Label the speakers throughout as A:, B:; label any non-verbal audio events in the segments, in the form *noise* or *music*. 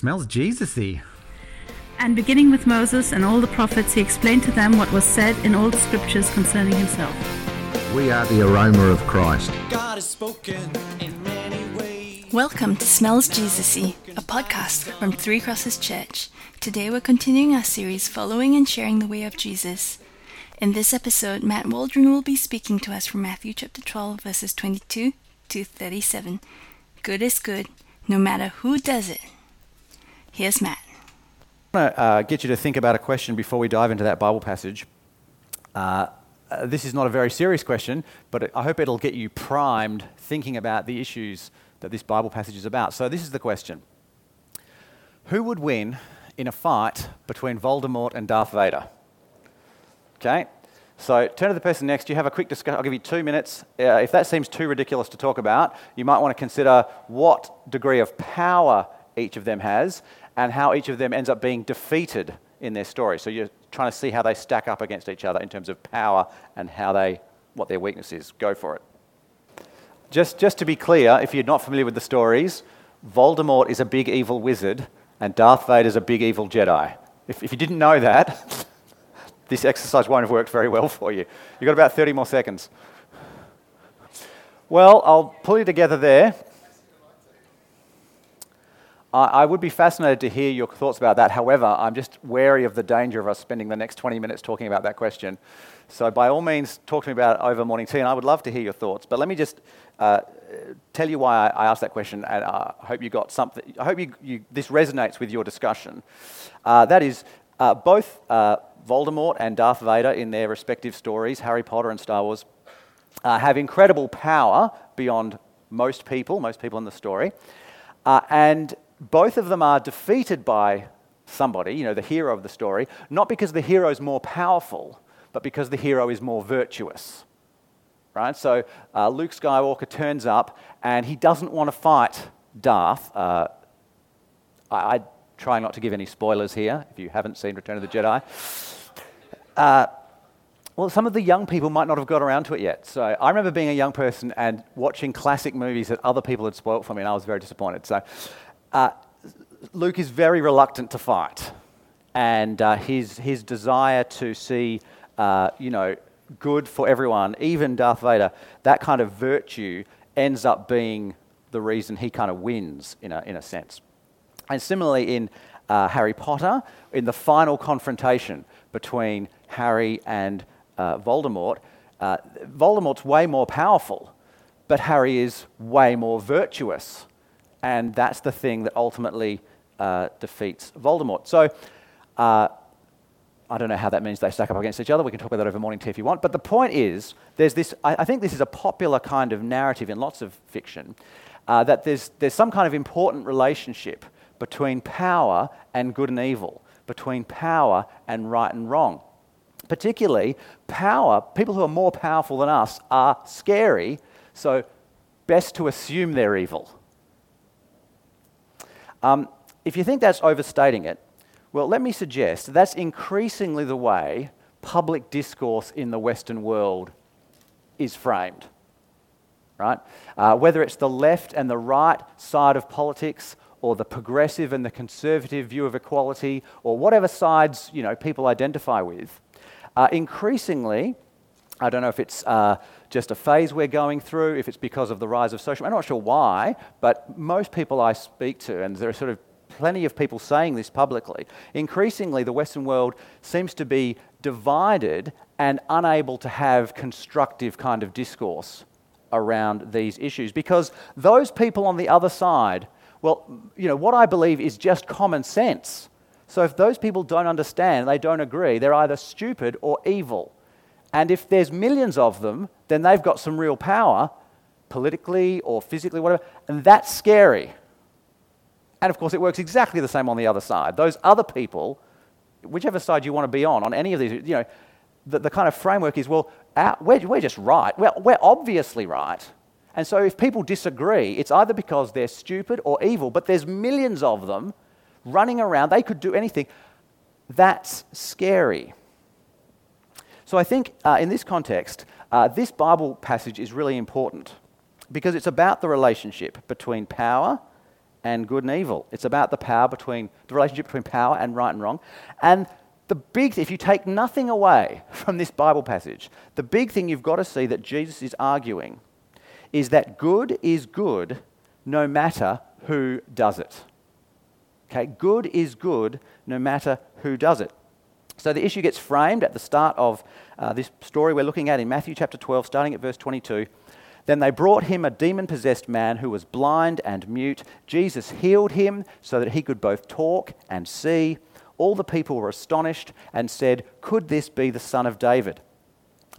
A: Smells Jesus-y.
B: And beginning with Moses and all the prophets, he explained to them what was said in all the scriptures concerning himself.
C: We are the aroma of Christ.
D: God has spoken in many ways.
E: Welcome to Smells Jesus-y, a podcast from Three Crosses Church. Today we're continuing our series following and sharing the way of Jesus. In this episode, Matt Waldron will be speaking to us from Matthew chapter 12, verses 22 to 37. Good is good, no matter who does it. Here's Matt.
F: I want to uh, get you to think about a question before we dive into that Bible passage. Uh, uh, this is not a very serious question, but I hope it'll get you primed thinking about the issues that this Bible passage is about. So, this is the question Who would win in a fight between Voldemort and Darth Vader? Okay? So, turn to the person next you, have a quick discussion. I'll give you two minutes. Uh, if that seems too ridiculous to talk about, you might want to consider what degree of power each of them has and how each of them ends up being defeated in their story. So you're trying to see how they stack up against each other in terms of power and how they, what their weakness is. Go for it. Just, just to be clear, if you're not familiar with the stories, Voldemort is a big evil wizard and Darth Vader is a big evil Jedi. If, if you didn't know that, *laughs* this exercise won't have worked very well for you. You've got about 30 more seconds. Well, I'll pull you together there. I would be fascinated to hear your thoughts about that. However, I'm just wary of the danger of us spending the next 20 minutes talking about that question. So, by all means, talk to me about it over morning tea, and I would love to hear your thoughts. But let me just uh, tell you why I asked that question, and uh, I hope you got something. I hope you, you, this resonates with your discussion. Uh, that is, uh, both uh, Voldemort and Darth Vader, in their respective stories, Harry Potter and Star Wars, uh, have incredible power beyond most people, most people in the story. and both of them are defeated by somebody, you know, the hero of the story, not because the hero is more powerful, but because the hero is more virtuous. Right? So uh, Luke Skywalker turns up and he doesn't want to fight Darth. Uh, I, I, try not to give any spoilers here if you haven't seen Return of the Jedi. Uh, well, some of the young people might not have got around to it yet. So I remember being a young person and watching classic movies that other people had spoilt for me, and I was very disappointed. So uh, Luke is very reluctant to fight, and uh, his, his desire to see, uh, you know, good for everyone, even Darth Vader, that kind of virtue ends up being the reason he kind of wins in a, in a sense. And similarly, in uh, Harry Potter, in the final confrontation between Harry and uh, Voldemort, uh, Voldemort's way more powerful, but Harry is way more virtuous and that's the thing that ultimately uh, defeats Voldemort. So, uh, I don't know how that means they stack up against each other. We can talk about that over morning tea if you want. But the point is, there's this, I, I think this is a popular kind of narrative in lots of fiction, uh, that there's, there's some kind of important relationship between power and good and evil, between power and right and wrong. Particularly, power, people who are more powerful than us are scary, so best to assume they're evil. Um, if you think that's overstating it, well, let me suggest that's increasingly the way public discourse in the Western world is framed. Right? Uh, whether it's the left and the right side of politics, or the progressive and the conservative view of equality, or whatever sides you know, people identify with, uh, increasingly, I don't know if it's uh, just a phase we're going through, if it's because of the rise of social. I'm not sure why, but most people I speak to, and there are sort of plenty of people saying this publicly, increasingly the Western world seems to be divided and unable to have constructive kind of discourse around these issues because those people on the other side, well, you know, what I believe is just common sense. So if those people don't understand, they don't agree, they're either stupid or evil. And if there's millions of them, then they've got some real power, politically or physically, whatever, and that's scary. And of course, it works exactly the same on the other side. Those other people, whichever side you want to be on, on any of these, you know, the, the kind of framework is well, our, we're, we're just right. We're, we're obviously right. And so if people disagree, it's either because they're stupid or evil, but there's millions of them running around. They could do anything. That's scary. So I think uh, in this context, uh, this Bible passage is really important because it's about the relationship between power and good and evil. It's about the power between the relationship between power and right and wrong. And the big if you take nothing away from this Bible passage, the big thing you've got to see that Jesus is arguing is that good is good no matter who does it. Okay, good is good no matter who does it. So the issue gets framed at the start of uh, this story we're looking at in Matthew chapter 12, starting at verse 22. Then they brought him a demon possessed man who was blind and mute. Jesus healed him so that he could both talk and see. All the people were astonished and said, Could this be the son of David?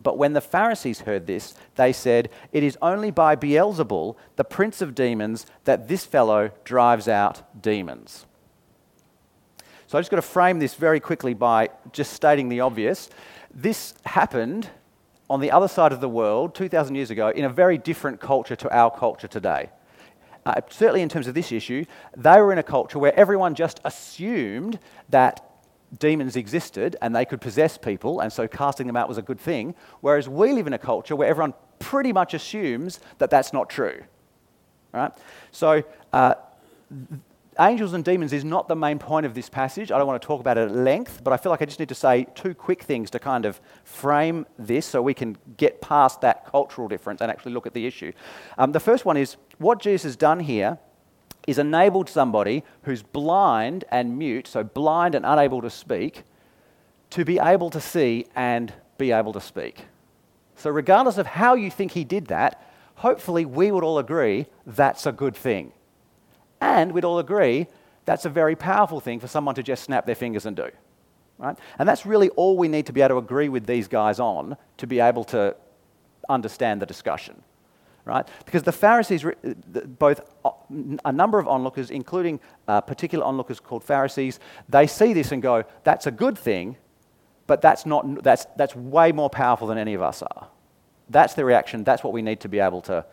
F: But when the Pharisees heard this, they said, It is only by Beelzebul, the prince of demons, that this fellow drives out demons. So I just got to frame this very quickly by just stating the obvious. This happened on the other side of the world 2,000 years ago in a very different culture to our culture today. Uh, certainly, in terms of this issue, they were in a culture where everyone just assumed that demons existed and they could possess people, and so casting them out was a good thing. Whereas we live in a culture where everyone pretty much assumes that that's not true. Right? So, uh, angels and demons is not the main point of this passage. I don't want to talk about it at length, but I feel like I just need to say two quick things to kind of frame this so we can get past that cultural difference and actually look at the issue. Um, the first one is what Jesus has done here is enabled somebody who's blind and mute, so blind and unable to speak, to be able to see and be able to speak. So, regardless of how you think he did that, hopefully we would all agree that's a good thing. And we'd all agree that's a very powerful thing for someone to just snap their fingers and do. Right? And that's really all we need to be able to agree with these guys on to be able to understand the discussion. Right? Because the Pharisees, both uh, a number of onlookers, including uh, particular onlookers called Pharisees, they see this and go, that's a good thing, but that's, not, that's, that's way more powerful than any of us are. That's the reaction. That's what we need to be able to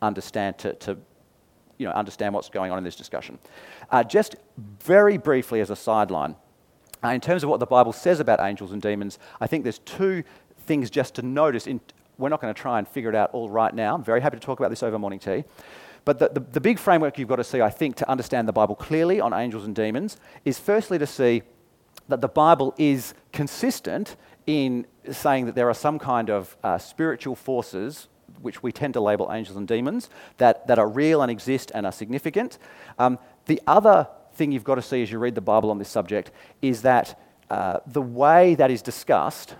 F: understand to, to you know, understand what's going on in this discussion. Uh, just very briefly as a sideline, uh, in terms of what the Bible says about angels and demons, I think there's two things just to notice. In, we're not going to try and figure it out all right now. I'm very happy to talk about this over morning tea. But the, the, the big framework you've got to see, I think, to understand the Bible clearly on angels and demons is firstly to see that the Bible is consistent in saying that there are some kind of uh, spiritual forces which we tend to label angels and demons, that, that are real and exist and are significant. Um, the other thing you've got to see as you read the Bible on this subject is that uh, the way that is discussed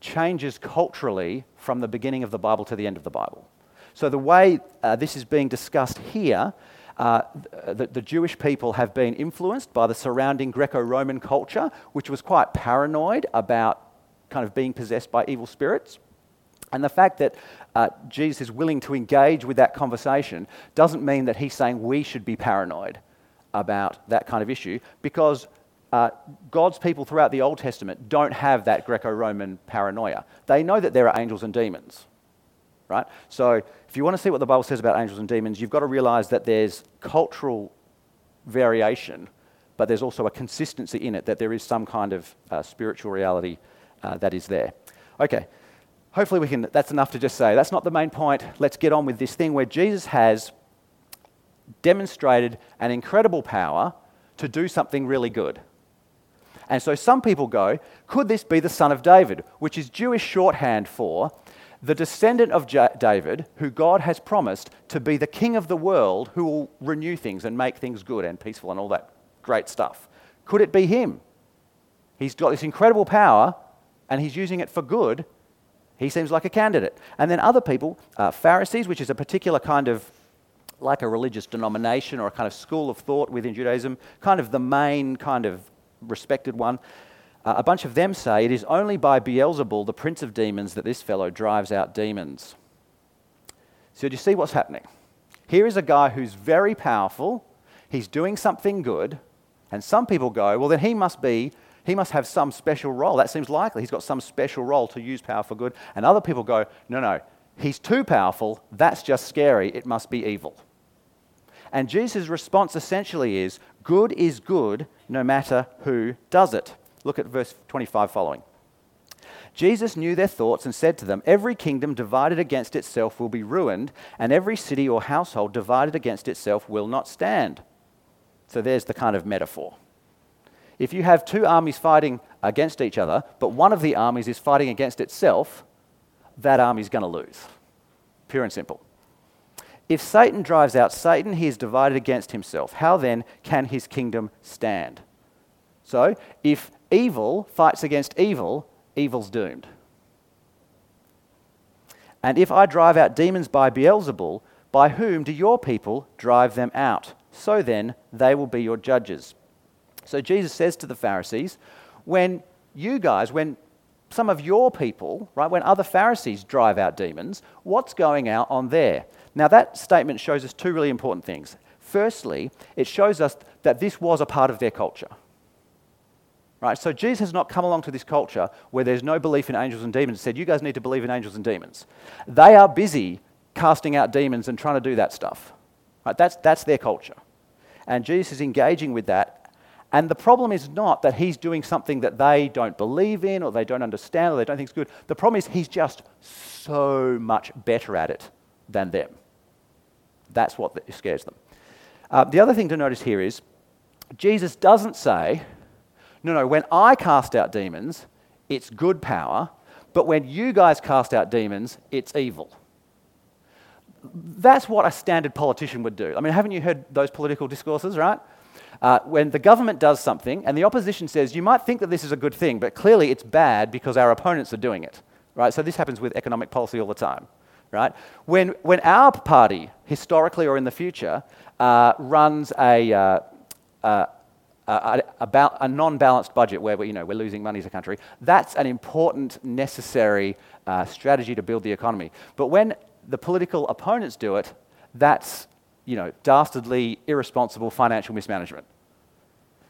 F: changes culturally from the beginning of the Bible to the end of the Bible. So, the way uh, this is being discussed here, uh, the, the, Jewish people have been influenced by the surrounding Greco Roman culture, which was quite paranoid about kind of being possessed by evil spirits. And the fact that uh, Jesus is willing to engage with that conversation doesn't mean that he's saying we should be paranoid about that kind of issue because uh, God's people throughout the Old Testament don't have that Greco Roman paranoia. They know that there are angels and demons, right? So if you want to see what the Bible says about angels and demons, you've got to realize that there's cultural variation, but there's also a consistency in it, that there is some kind of uh, spiritual reality uh, that is there. Okay, hopefully we can, that's enough to just say, that's not the main point. Let's get on with this thing where Jesus has demonstrated an incredible power to do something really good. And so some people go, could this be the son of David, which is Jewish shorthand for the descendant of J- David, who God has promised to be the king of the world who will renew things and make things good and peaceful and all that great stuff? Could it be him? He's got this incredible power and he's using it for good he seems like a candidate. And then other people, uh, Pharisees, which is a particular kind of like a religious denomination or a kind of school of thought within Judaism, kind of the main kind of respected one. Uh, a bunch of them say it is only by Beelzebul, the prince of demons, that this fellow drives out demons. So, do you see what's happening? Here is a guy who's very powerful, he's doing something good, and some people go, well, then he must be he must have some special role. That seems likely. He's got some special role to use power for good. And other people go, no, no, he's too powerful. That's just scary. It must be evil. And Jesus' response essentially is good is good no matter who does it. Look at verse 25 following. Jesus knew their thoughts and said to them, Every kingdom divided against itself will be ruined, and every city or household divided against itself will not stand. So there's the kind of metaphor. If you have two armies fighting against each other, but one of the armies is fighting against itself, that army's going to lose. Pure and simple. If Satan drives out Satan, he is divided against himself. How then can his kingdom stand? So, if evil fights against evil, evil's doomed. And if I drive out demons by Beelzebul, by whom do your people drive them out? So then, they will be your judges. So Jesus says to the Pharisees, when you guys, when some of your people, right, when other Pharisees drive out demons, what's going out on there? Now, that statement shows us two really important things. Firstly, it shows us that this was a part of their culture. Right? So Jesus has not come along to this culture where there's no belief in angels and demons and said, you guys need to believe in angels and demons. They are busy casting out demons and trying to do that stuff. Right? That's, that's their culture. And Jesus is engaging with that. And the problem is not that he's doing something that they don't believe in or they don't understand or they don't think is good. The problem is he's just so much better at it than them. That's what scares them. Uh, the other thing to notice here is Jesus doesn't say, no, no, when I cast out demons, it's good power, but when you guys cast out demons, it's evil. That's what a standard politician would do. I mean, haven't you heard those political discourses, right? Uh, when the government does something and the opposition says, you might think that this is a good thing, but clearly it's bad because our opponents are doing it, right? So this happens with economic policy all the time, right? When, when our party, historically or in the future, uh, runs a, uh, uh a, a, a non-balanced budget where we, you know, we're losing money as a country, that's an important, necessary uh, strategy to build the economy. But when the political opponents do it, that's you know, dastardly, irresponsible financial mismanagement.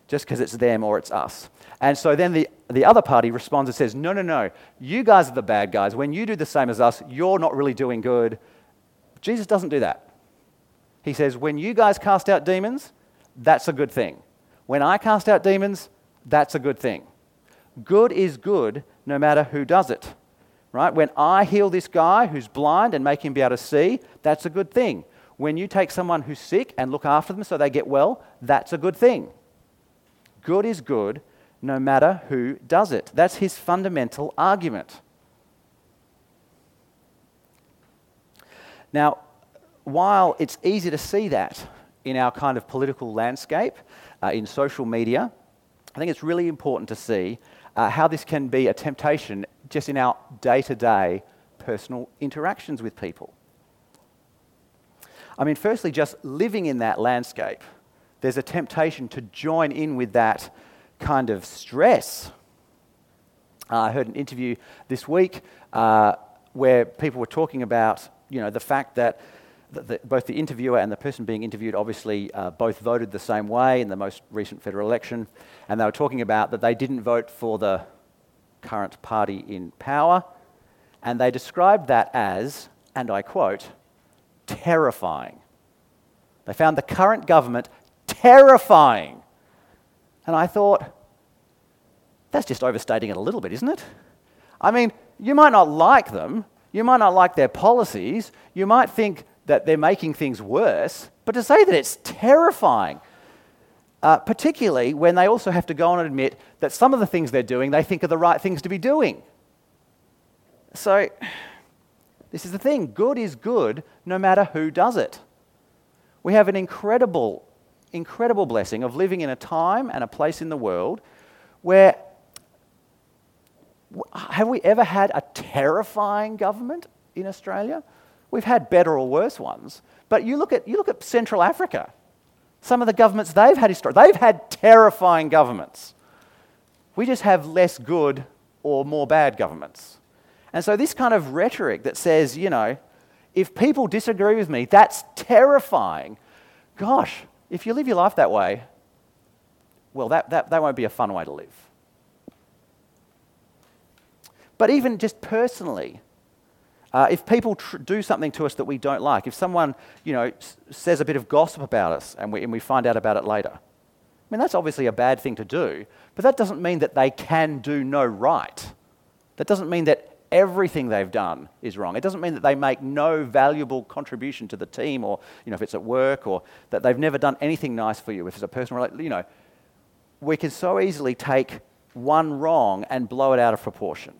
F: Just because it's them or it's us. And so then the, the other party responds and says, No, no, no, you guys are the bad guys. When you do the same as us, you're not really doing good. Jesus doesn't do that. He says, When you guys cast out demons, that's a good thing. When I cast out demons, that's a good thing. Good is good no matter who does it. Right? When I heal this guy who's blind and make him be able to see, that's a good thing. When you take someone who's sick and look after them so they get well, that's a good thing. Good is good no matter who does it. That's his fundamental argument. Now, while it's easy to see that in our kind of political landscape, uh, in social media, I think it's really important to see uh, how this can be a temptation just in our day to day personal interactions with people. I mean, firstly, just living in that landscape, there's a temptation to join in with that kind of stress. Uh, I heard an interview this week uh, where people were talking about, you know, the fact that the, the, both the interviewer and the person being interviewed obviously uh, both voted the same way in the most recent federal election, and they were talking about that they didn't vote for the current party in power, and they described that as, and I quote, terrifying. They found the current government terrifying. And I thought, that's just overstating it a little bit, isn't it? I mean, you might not like them, you might not like their policies, you might think that they're making things worse, but to say that it's terrifying, uh, particularly when they also have to go on and admit that some of the things they're doing they think are the right things to be doing. So, this is the thing good is good no matter who does it. We have an incredible, incredible blessing of living in a time and a place in the world where have we ever had a terrifying government in Australia? We've had better or worse ones. But you look at, you look at Central Africa, some of the governments they've had historically, they've had terrifying governments. We just have less good or more bad governments. And so, this kind of rhetoric that says, you know, if people disagree with me, that's terrifying. Gosh, if you live your life that way, well, that, that, that won't be a fun way to live. But even just personally, uh, if people tr- do something to us that we don't like, if someone, you know, s- says a bit of gossip about us and we, and we find out about it later, I mean, that's obviously a bad thing to do, but that doesn't mean that they can do no right. That doesn't mean that everything they've done is wrong. It doesn't mean that they make no valuable contribution to the team or, you know, if it's at work or that they've never done anything nice for you. If it's a personal, you know, we can so easily take one wrong and blow it out of proportion.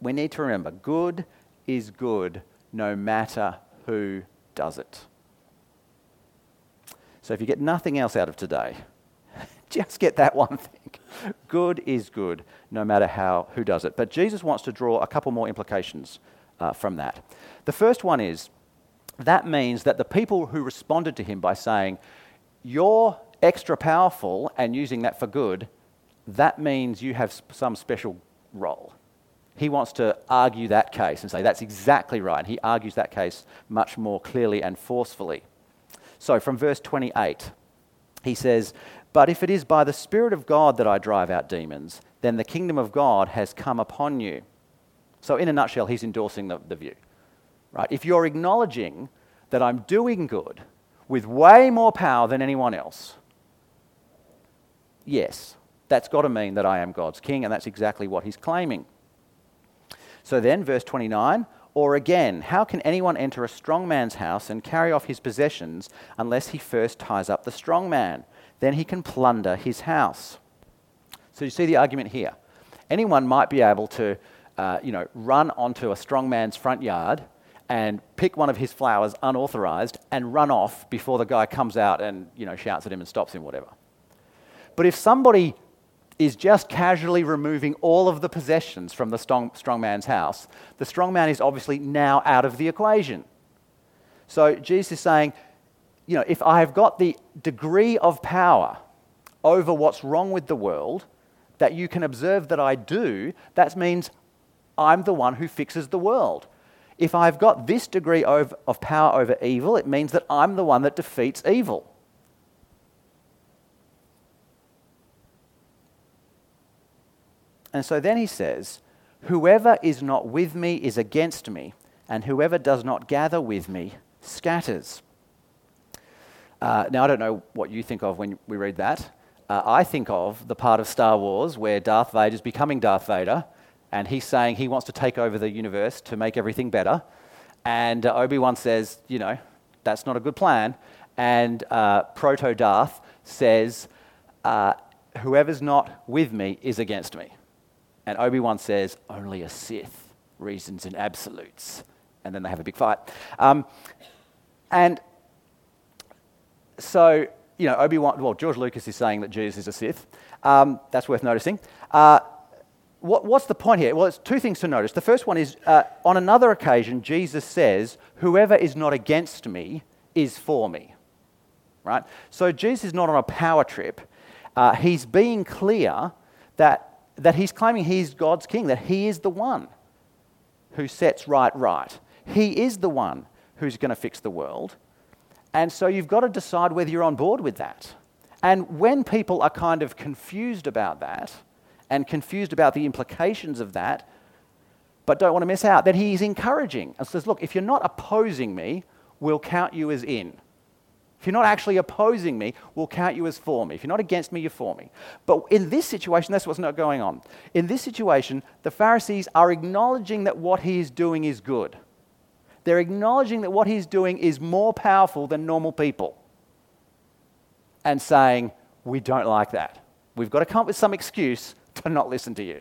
F: We need to remember good is good no matter who does it. So if you get nothing else out of today, *laughs* just get that one thing. Good is good, no matter how who does it. But Jesus wants to draw a couple more implications uh, from that. The first one is that means that the people who responded to him by saying, "You're extra powerful," and using that for good, that means you have some special role. He wants to argue that case and say that's exactly right. And he argues that case much more clearly and forcefully. So, from verse 28, he says, But if it is by the Spirit of God that I drive out demons, then the kingdom of God has come upon you. So, in a nutshell, he's endorsing the, the view. Right? If you're acknowledging that I'm doing good with way more power than anyone else, yes, that's got to mean that I am God's king, and that's exactly what he's claiming. So then, verse 29 or again, how can anyone enter a strong man's house and carry off his possessions unless he first ties up the strong man? Then he can plunder his house. So you see the argument here. Anyone might be able to, uh, you know, run onto a strong man's front yard and pick one of his flowers unauthorized and run off before the guy comes out and, you know, shouts at him and stops him, whatever. But if somebody is just casually removing all of the possessions from the strong, strong man's house, the strong man is obviously now out of the equation. So Jesus is saying, you know, if I have got the degree of power over what's wrong with the world that you can observe that I do, that means I'm the one who fixes the world. If I've got this degree of, of power over evil, it means that I'm the one that defeats evil. And so then he says, Whoever is not with me is against me, and whoever does not gather with me scatters. Uh, now, I don't know what you think of when we read that. Uh, I think of the part of Star Wars where Darth Vader is becoming Darth Vader, and he's saying he wants to take over the universe to make everything better. And uh, Obi Wan says, you know, that's not a good plan. And uh, Proto Darth says, uh, whoever's not with me is against me. And Obi Wan says, Only a Sith reasons in absolutes. And then they have a big fight. Um, and so, you know, Obi Wan, well, George Lucas is saying that Jesus is a Sith. Um, that's worth noticing. Uh, what, what's the point here? Well, it's two things to notice. The first one is uh, on another occasion, Jesus says, Whoever is not against me is for me. Right? So Jesus is not on a power trip. Uh, he's being clear that that he's claiming he's God's king, that he is the one who sets right right. He is the one who's going to fix the world. And so you've got to decide whether you're on board with that. And when people are kind of confused about that and confused about the implications of that, but don't want to miss out, then he's encouraging and says, Look, if you're not opposing me, we'll count you as in. If you're not actually opposing me, we'll count you as for me. If you're not against me, you're for me. But in this situation, that's what's not going on. In this situation, the Pharisees are acknowledging that what he is doing is good. They're acknowledging that what he's doing is more powerful than normal people. And saying, we don't like that. We've got to come up with some excuse to not listen to you.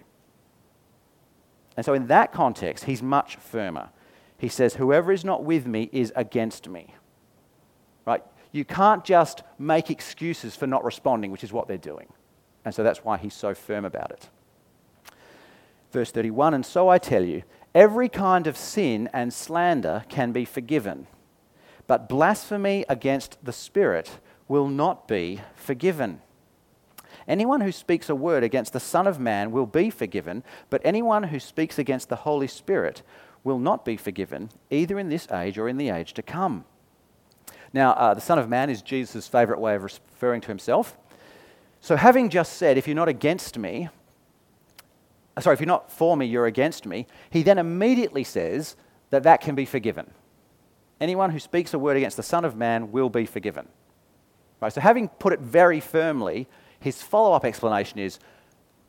F: And so, in that context, he's much firmer. He says, Whoever is not with me is against me. You can't just make excuses for not responding, which is what they're doing. And so that's why he's so firm about it. Verse 31 And so I tell you, every kind of sin and slander can be forgiven, but blasphemy against the Spirit will not be forgiven. Anyone who speaks a word against the Son of Man will be forgiven, but anyone who speaks against the Holy Spirit will not be forgiven, either in this age or in the age to come. Now, uh, the Son of Man is Jesus' favorite way of referring to himself. So, having just said, if you're not against me, uh, sorry, if you're not for me, you're against me, he then immediately says that that can be forgiven. Anyone who speaks a word against the Son of Man will be forgiven. Right, so, having put it very firmly, his follow up explanation is,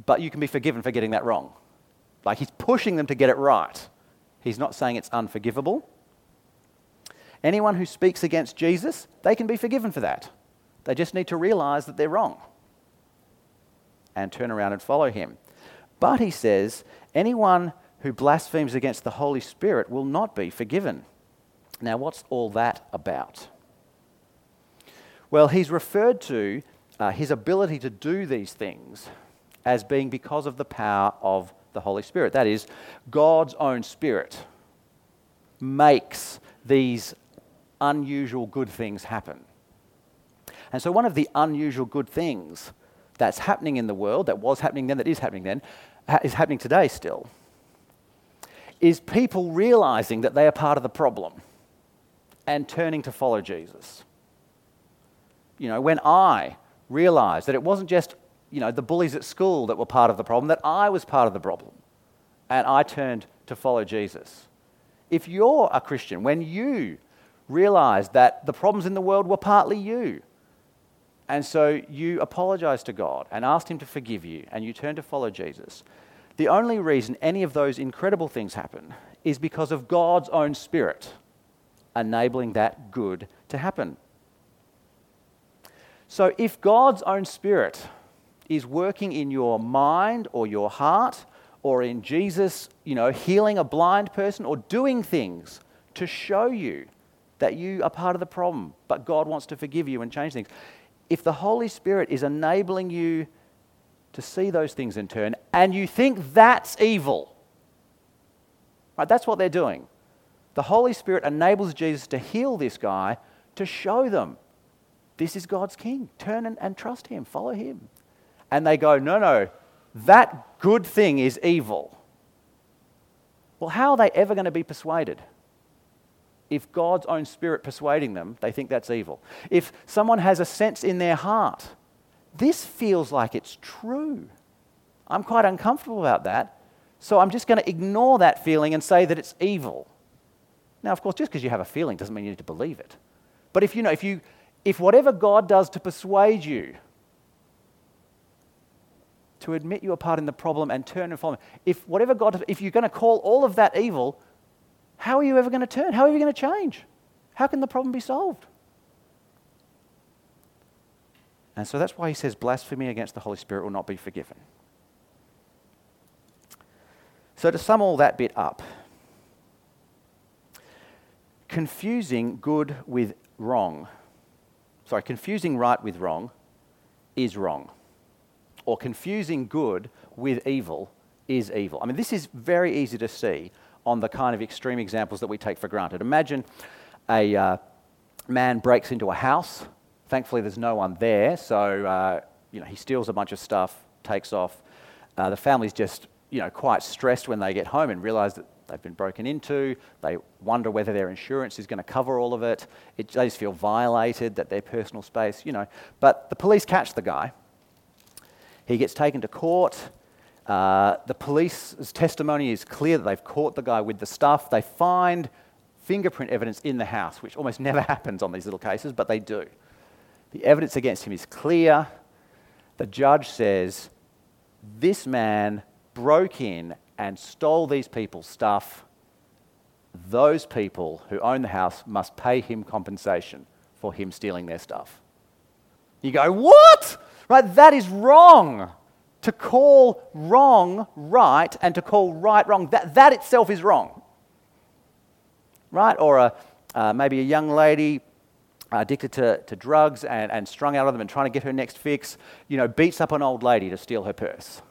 F: but you can be forgiven for getting that wrong. Like he's pushing them to get it right. He's not saying it's unforgivable. Anyone who speaks against Jesus, they can be forgiven for that. They just need to realize that they're wrong and turn around and follow him. But he says, anyone who blasphemes against the Holy Spirit will not be forgiven. Now, what's all that about? Well, he's referred to uh, his ability to do these things as being because of the power of the Holy Spirit. That is, God's own Spirit makes these unusual good things happen. And so, one of the unusual good things that's happening in the world, that was happening then, that is happening then, is happening today still, is people realizing that they are part of the problem and turning to follow Jesus. You know, when I realized that it wasn't just, you know, the bullies at school that were part of the problem, that I was part of the problem, and I turned to follow Jesus. If you're a Christian, when you realized that the problems in the world were partly you, and so you apologized to God and asked Him to forgive you, and you turned to follow Jesus, the only reason any of those incredible things happen is because of God's own Spirit enabling that good to happen. So if God's own Spirit is working in your mind or your heart or in Jesus, you know, healing a blind person or doing things to show you that you are part of the problem, but God wants to forgive you and change things. If the Holy Spirit is enabling you to see those things in turn and you think that's evil, right, that's what they're doing. The Holy Spirit enables Jesus to heal this guy to show them this is God's king. Turn and, and trust him, follow him. And they go, no, no, that good thing is evil. Well, how are they ever going to be persuaded? If God's own spirit persuading them, they think that's evil. If someone has a sense in their heart, this feels like it's true. I'm quite uncomfortable about that. So I'm just going to ignore that feeling and say that it's evil. Now, of course, just because you have a feeling doesn't mean you need to believe it. But if you know, if you if whatever God does to persuade you to admit you are part in the problem and turn and follow if whatever God, if you're going to call all of that evil, how are you ever going to turn? How are you going to change? How can the problem be solved? And so that's why he says blasphemy against the Holy Spirit will not be forgiven. So to sum all that bit up, confusing good with wrong sorry, confusing right with wrong is wrong. Or confusing good with evil is evil. I mean, this is very easy to see on the kind of extreme examples that we take for granted. Imagine a uh, man breaks into a house. Thankfully, there's no one there, so uh, you know he steals a bunch of stuff, takes off. Uh, the family's just you know quite stressed when they get home and realise that they've been broken into. They wonder whether their insurance is going to cover all of it. it. They just feel violated that their personal space, you know. But the police catch the guy. He gets taken to court. Uh, the police's testimony is clear that they've caught the guy with the stuff. They find fingerprint evidence in the house, which almost *laughs* never happens on these little cases, but they do. The evidence against him is clear. The judge says, This man broke in and stole these people's stuff, those people who own the house must pay him compensation for him stealing their stuff. You go, what? Right, that is wrong. To call wrong right and to call right wrong, that, that itself is wrong. Right? Or a, uh, maybe a young lady addicted to, to drugs and, and strung out of them and trying to get her next fix, you know, beats up an old lady to steal her purse.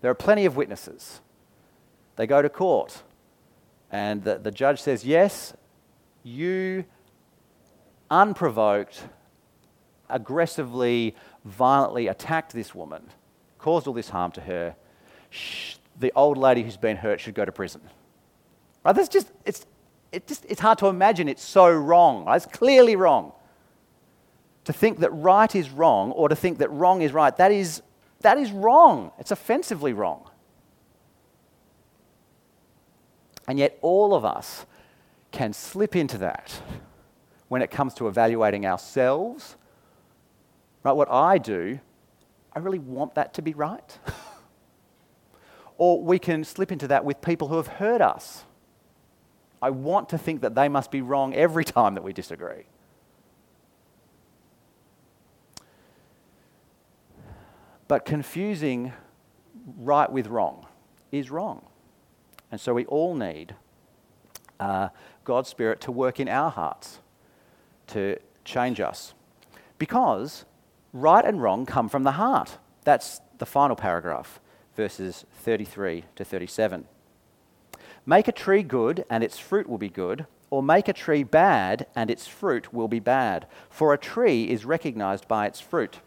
F: There are plenty of witnesses. They go to court. And the, the judge says, Yes, you unprovoked, aggressively, violently attacked this woman, caused all this harm to her. Shh, the old lady who's been hurt should go to prison. Right? That's just, it's, it just, it's hard to imagine it's so wrong. Right? It's clearly wrong. To think that right is wrong or to think that wrong is right, that is, that is wrong. It's offensively wrong. And yet, all of us can slip into that when it comes to evaluating ourselves. Right? What I do, I really want that to be right. *laughs* Or we can slip into that with people who have hurt us. I want to think that they must be wrong every time that we disagree. But confusing right with wrong is wrong. And so we all need uh, God's Spirit to work in our hearts to change us. Because right and wrong come from the heart. That's the final paragraph, verses 33 to 37. Make a tree good, and its fruit will be good, or make a tree bad, and its fruit will be bad. For a tree is recognized by its fruit.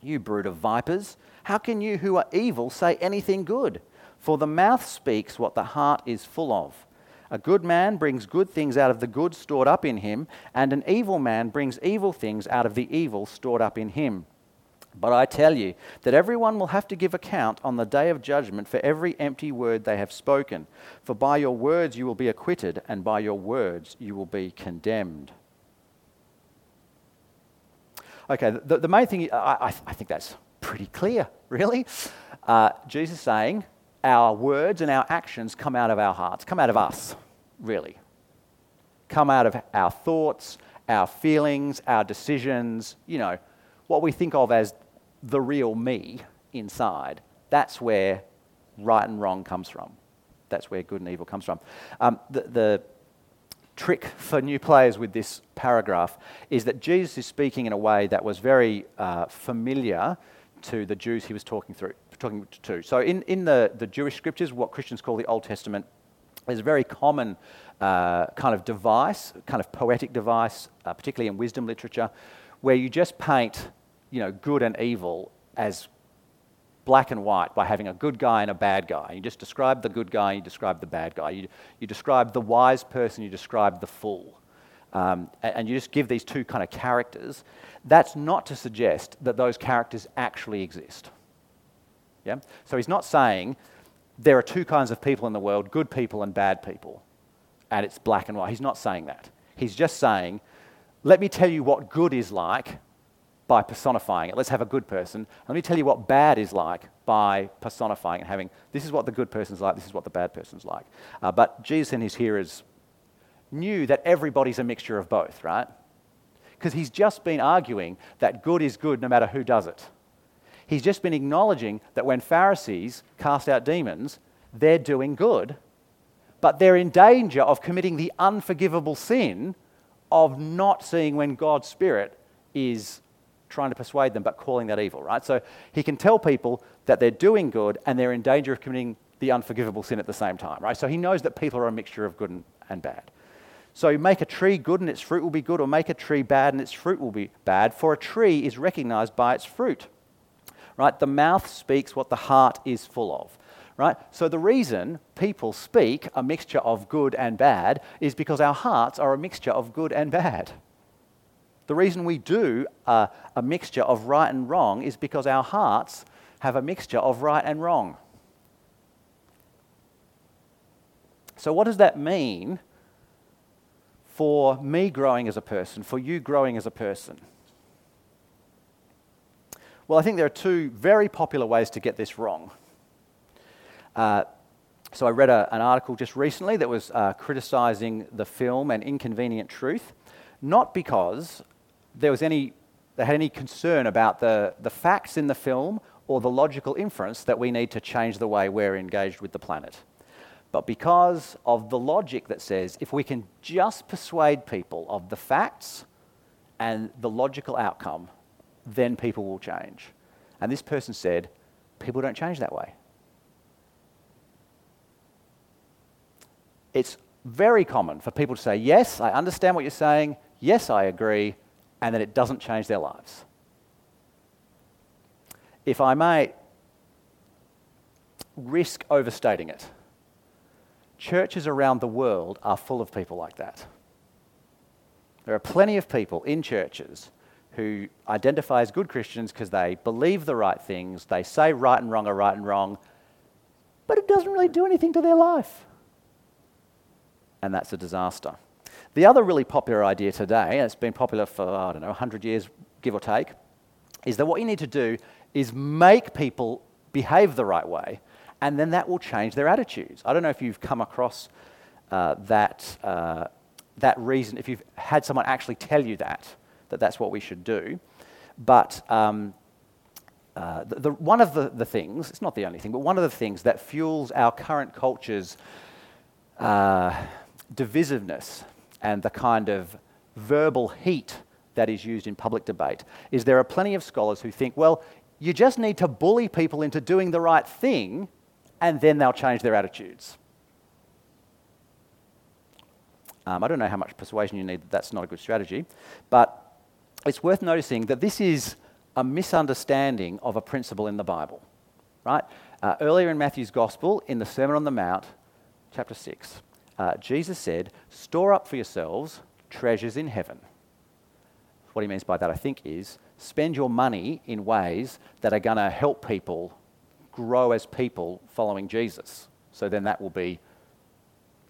F: You brood of vipers, how can you who are evil say anything good? For the mouth speaks what the heart is full of. A good man brings good things out of the good stored up in him, and an evil man brings evil things out of the evil stored up in him. But I tell you that everyone will have to give account on the day of judgment for every empty word they have spoken. For by your words you will be acquitted, and by your words you will be condemned. Okay, the, the main thing, I, I, think that's pretty clear, really. Uh, Jesus saying, our words and our actions come out of our hearts, come out of us, really. Come out of our thoughts, our feelings, our decisions, you know, what we think of as the real me inside. That's where right and wrong comes from. That's where good and evil comes from. Um, the, the trick for new players with this paragraph is that Jesus is speaking in a way that was very uh, familiar to the Jews he was talking, through, talking to. So, in, in the, the Jewish scriptures, what Christians call the Old Testament, there's a very common uh, kind of device, kind of poetic device, uh, particularly in wisdom literature, where you just paint you know, good and evil as black and white by having a good guy and a bad guy. You just describe the good guy, you describe the bad guy. You, you describe the wise person, you describe the fool. Um, and, and you just give these two kind of characters. That's not to suggest that those characters actually exist. Yeah? So he's not saying there are two kinds of people in the world good people and bad people, and it's black and white. He's not saying that. He's just saying, let me tell you what good is like by personifying it. Let's have a good person. Let me tell you what bad is like by personifying and having this is what the good person's like, this is what the bad person's like. Uh, but Jesus and his hearers knew that everybody's a mixture of both, right? Because he's just been arguing that good is good no matter who does it. He's just been acknowledging that when Pharisees cast out demons, they're doing good, but they're in danger of committing the unforgivable sin of not seeing when God's Spirit is trying to persuade them, but calling that evil, right? So he can tell people that they're doing good and they're in danger of committing the unforgivable sin at the same time, right? So he knows that people are a mixture of good and, bad. So make a tree good and its fruit will be good, or make a tree bad and its fruit will be bad, for a tree is recognized by its fruit. Right? The mouth speaks what the heart is full of. Right? So the reason people speak a mixture of good and bad is because our hearts are a mixture of good and bad. The reason we do a, a mixture of right and wrong is because our hearts have a mixture of right and wrong. So, what does that mean for me growing as a person, for you growing as a person? Well, I think there are two very popular ways to get this wrong. Uh, so, I read a, an article just recently that was uh, criticizing the film An Inconvenient Truth, not because there was any, they had any concern about the, the facts in the film or the logical inference that we need to change the way we're engaged with the planet. But because of the logic that says if we can just persuade people of the facts and the logical outcome, then people will change. And this person said, people don't change that way. It's very common for people to say, Yes, I understand what you're saying. Yes, I agree and then it doesn't change their lives. If I may risk overstating it, churches around the world are full of people like that. There are plenty of people in churches who identify as good Christians because they believe the right things, they say right and wrong are right and wrong, but it doesn't really do anything to their life. And that's a disaster. The other really popular idea today, and it's been popular for, I don't know, 100 years, give or take, is that what you need to do is make people behave the right way and then that will change their attitudes. I don't know if you've come across uh, that, uh, that reason, if you've had someone actually tell you that, that that's what we should do. But um, uh, the, the, one of the, the things, it's not the only thing, but one of the things that fuels our current culture's uh, divisiveness and the kind of verbal heat that is used in public debate is there are plenty of scholars who think, well, you just need to bully people into doing the right thing and then they'll change their attitudes. Um, I don't know how much persuasion you need, that's not a good strategy. But it's worth noticing that this is a misunderstanding of a principle in the Bible. Right? Uh, earlier in Matthew's Gospel, in the Sermon on the Mount, chapter 6, uh, Jesus said, Store up for yourselves treasures in heaven. What he means by that, I think, is spend your money in ways that are going to help people grow as people following Jesus. So then that will be,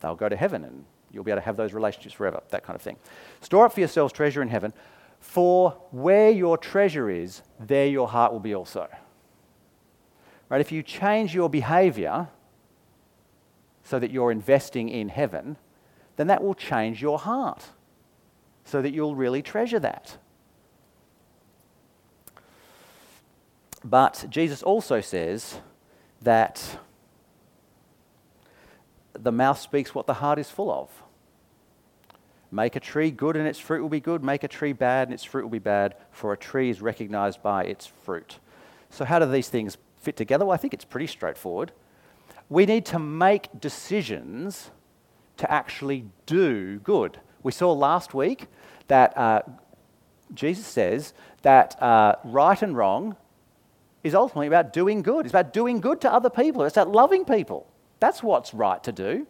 F: they'll go to heaven and you'll be able to have those relationships forever, that kind of thing. Store up for yourselves treasure in heaven, for where your treasure is, there your heart will be also. Right? If you change your behavior so that you're investing in heaven, then that will change your heart so that you'll really treasure that. But Jesus also says that the mouth speaks what the heart is full of. Make a tree good and its fruit will be good. Make a tree bad and its fruit will be bad, for a tree is recognized by its fruit. So, how do these things fit together? Well, I think it's pretty straightforward. We need to make decisions to actually do good. We saw last week that uh, Jesus says that uh, right and wrong is ultimately about doing good. It's about doing good to other people, it's about loving people. That's what's right to do.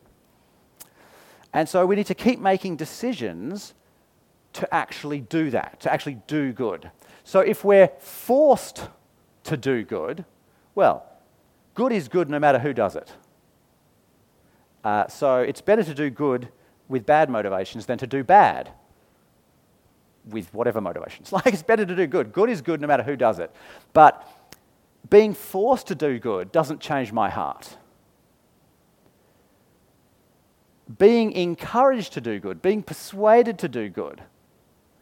F: And so we need to keep making decisions to actually do that, to actually do good. So if we're forced to do good, well, good is good no matter who does it. Uh, so it's better to do good with bad motivations than to do bad with whatever motivations. *laughs* Like it's better to do good. Good is good no matter who does it. But being forced to do good doesn't change my heart being encouraged to do good, being persuaded to do good,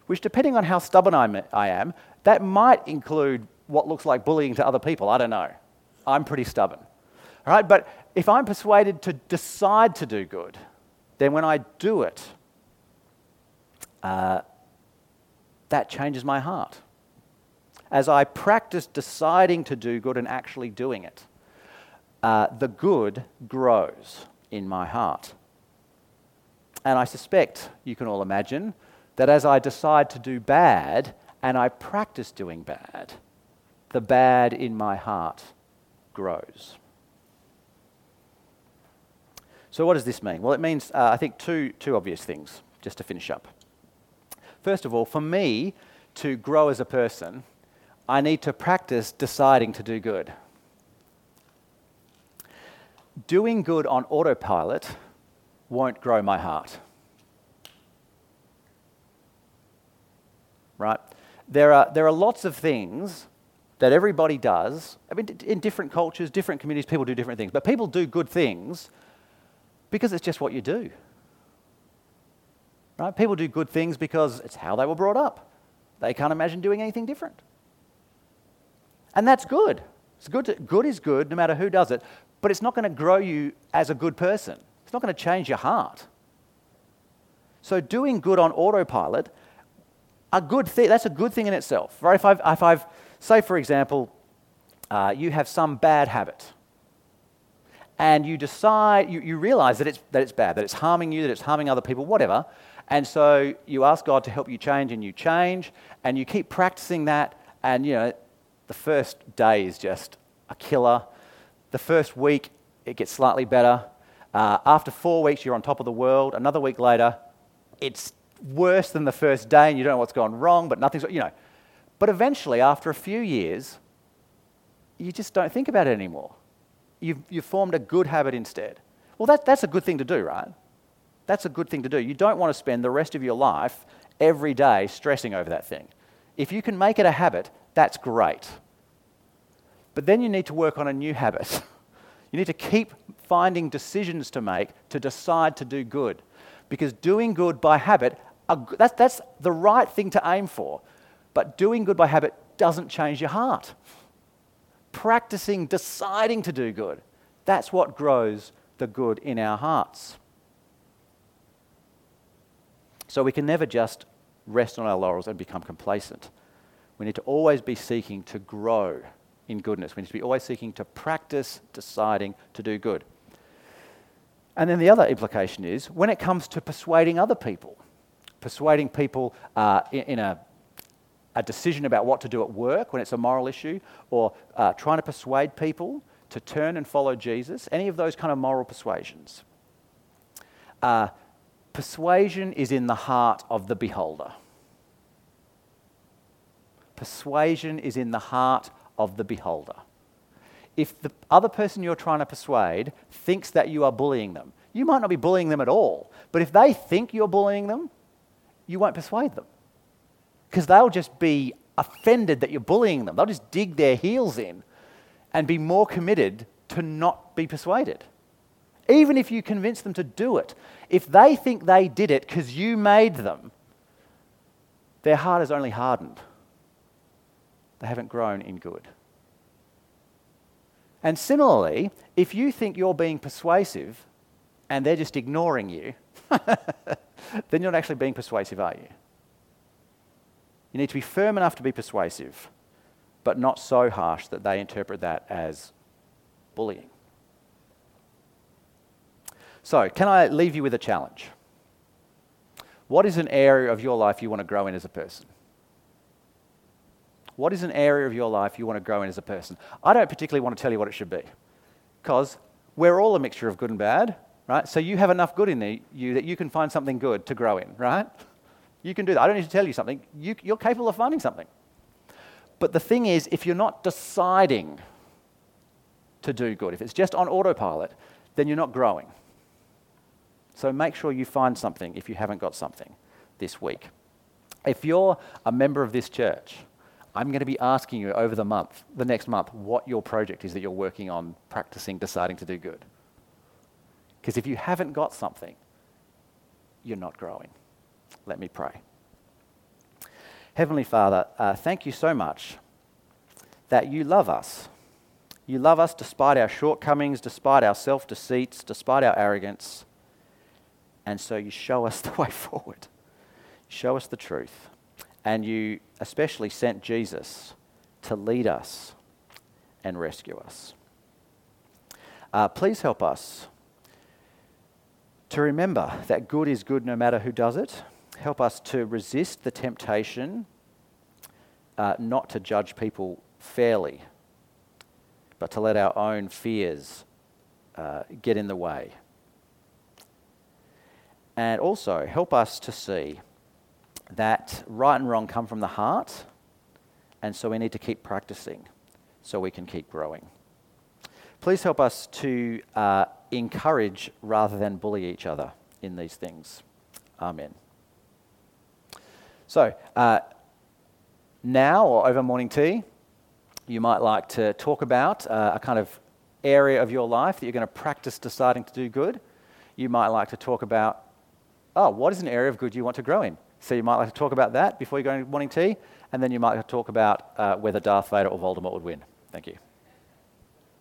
F: which, depending on how stubborn I am, that might include what looks like bullying to other people. I don't know. I'm pretty stubborn. All right, but if I'm persuaded to decide to do good, then when I do it, uh, that changes my heart. As I practice deciding to do good and actually doing it, uh, the good grows in my heart. And I suspect you can all imagine that as I decide to do bad and I practice doing bad, the bad in my heart grows. So, what does this mean? Well, it means, uh, I think, two, two obvious things, just to finish up. First of all, for me to grow as a person, I need to practice deciding to do good. Doing good on autopilot won't grow my heart. Right? There are, there are lots of things that everybody does. I mean, in different cultures, different communities, people do different things. But people do good things because it's just what you do. Right? People do good things because it's how they were brought up. They can't imagine doing anything different. And that's good. It's good, to, good is good no matter who does it, but it's not going to grow you as a good person. It's not going to change your heart. So doing good on autopilot, a good thing, that's a good thing in itself. Right? If I've, if I've say for example, uh, you have some bad habit, and you decide, you, you realize that it's, that it's bad, that it's harming you, that it's harming other people, whatever, and so you ask God to help you change, and you change, and you keep practicing that, and you know, the first day is just a killer. The first week, it gets slightly better. Uh, after four weeks, you're on top of the world. Another week later, it's worse than the first day and you don't know what's gone wrong, but nothing's, you know. But eventually, after a few years, you just don't think about it anymore. You've, you've formed a good habit instead. Well, that, that's a good thing to do, right? That's a good thing to do. You don't want to spend the rest of your life every day stressing over that thing. If you can make it a habit, that's great. But then you need to work on a new habit. *laughs* You need to keep finding decisions to make to decide to do good. Because doing good by habit, that's, that's the right thing to aim for. But doing good by habit doesn't change your heart. Practicing, deciding to do good, that's what grows the good in our hearts. So we can never just rest on our laurels and become complacent. We need to always be seeking to grow in goodness. We need to be always seeking to practice deciding to do good. And then the other implication is when it comes to persuading other people, persuading people uh, in, in a, a, decision about what to do at work when it's a moral issue, or uh, trying to persuade people to turn and follow Jesus, any of those kind of moral persuasions. Uh, persuasion is in the heart of the beholder. Persuasion is in the heart of the beholder. If the other person you're trying to persuade thinks that you are bullying them, you might not be bullying them at all, but if they think you're bullying them, you won't persuade them. Because they'll just be offended that you're bullying them. They'll just dig their heels in and be more committed to not be persuaded. Even if you convince them to do it, if they think they did it because you made them, their heart is only hardened. They haven't grown in good. And similarly, if you think you're being persuasive and they're just ignoring you, *laughs* then you're not actually being persuasive, are you? You need to be firm enough to be persuasive, but not so harsh that they interpret that as bullying. So, can I leave you with a challenge? What is an area of your life you want to grow in as a person? What is an area of your life you want to grow in as a person? I don't particularly want to tell you what it should be because we're all a mixture of good and bad, right? So you have enough good in you that you can find something good to grow in, right? You can do that. I don't need to tell you something. You, you're capable of finding something. But the thing is, if you're not deciding to do good, if it's just on autopilot, then you're not growing. So make sure you find something if you haven't got something this week. If you're a member of this church, I'm going to be asking you over the month, the next month, what your project is that you're working on, practicing, deciding to do good. Because if you haven't got something, you're not growing. Let me pray. Heavenly Father, uh, thank you so much that you love us. You love us despite our shortcomings, despite our self deceits, despite our arrogance. And so you show us *laughs* the way forward. Show us the truth. And you especially sent Jesus to lead us and rescue us. Uh, please help us to remember that good is good no matter who does it. Help us to resist the temptation uh, not to judge people fairly, but to let our own fears uh, get in the way. And also help us to see that right and wrong come from the heart, and so we need to keep practicing so we can keep growing. Please help us to uh, encourage rather than bully each other in these things. Amen. So, uh, now or over morning tea, you might like to talk about uh, a kind of area of your life that you're going to practice deciding to do good. You might like to talk about, oh, what is an area of good you want to grow in? So you might like to talk about that before you go into morning tea, and then you might like talk about uh, whether Darth Vader or Voldemort would win. Thank you.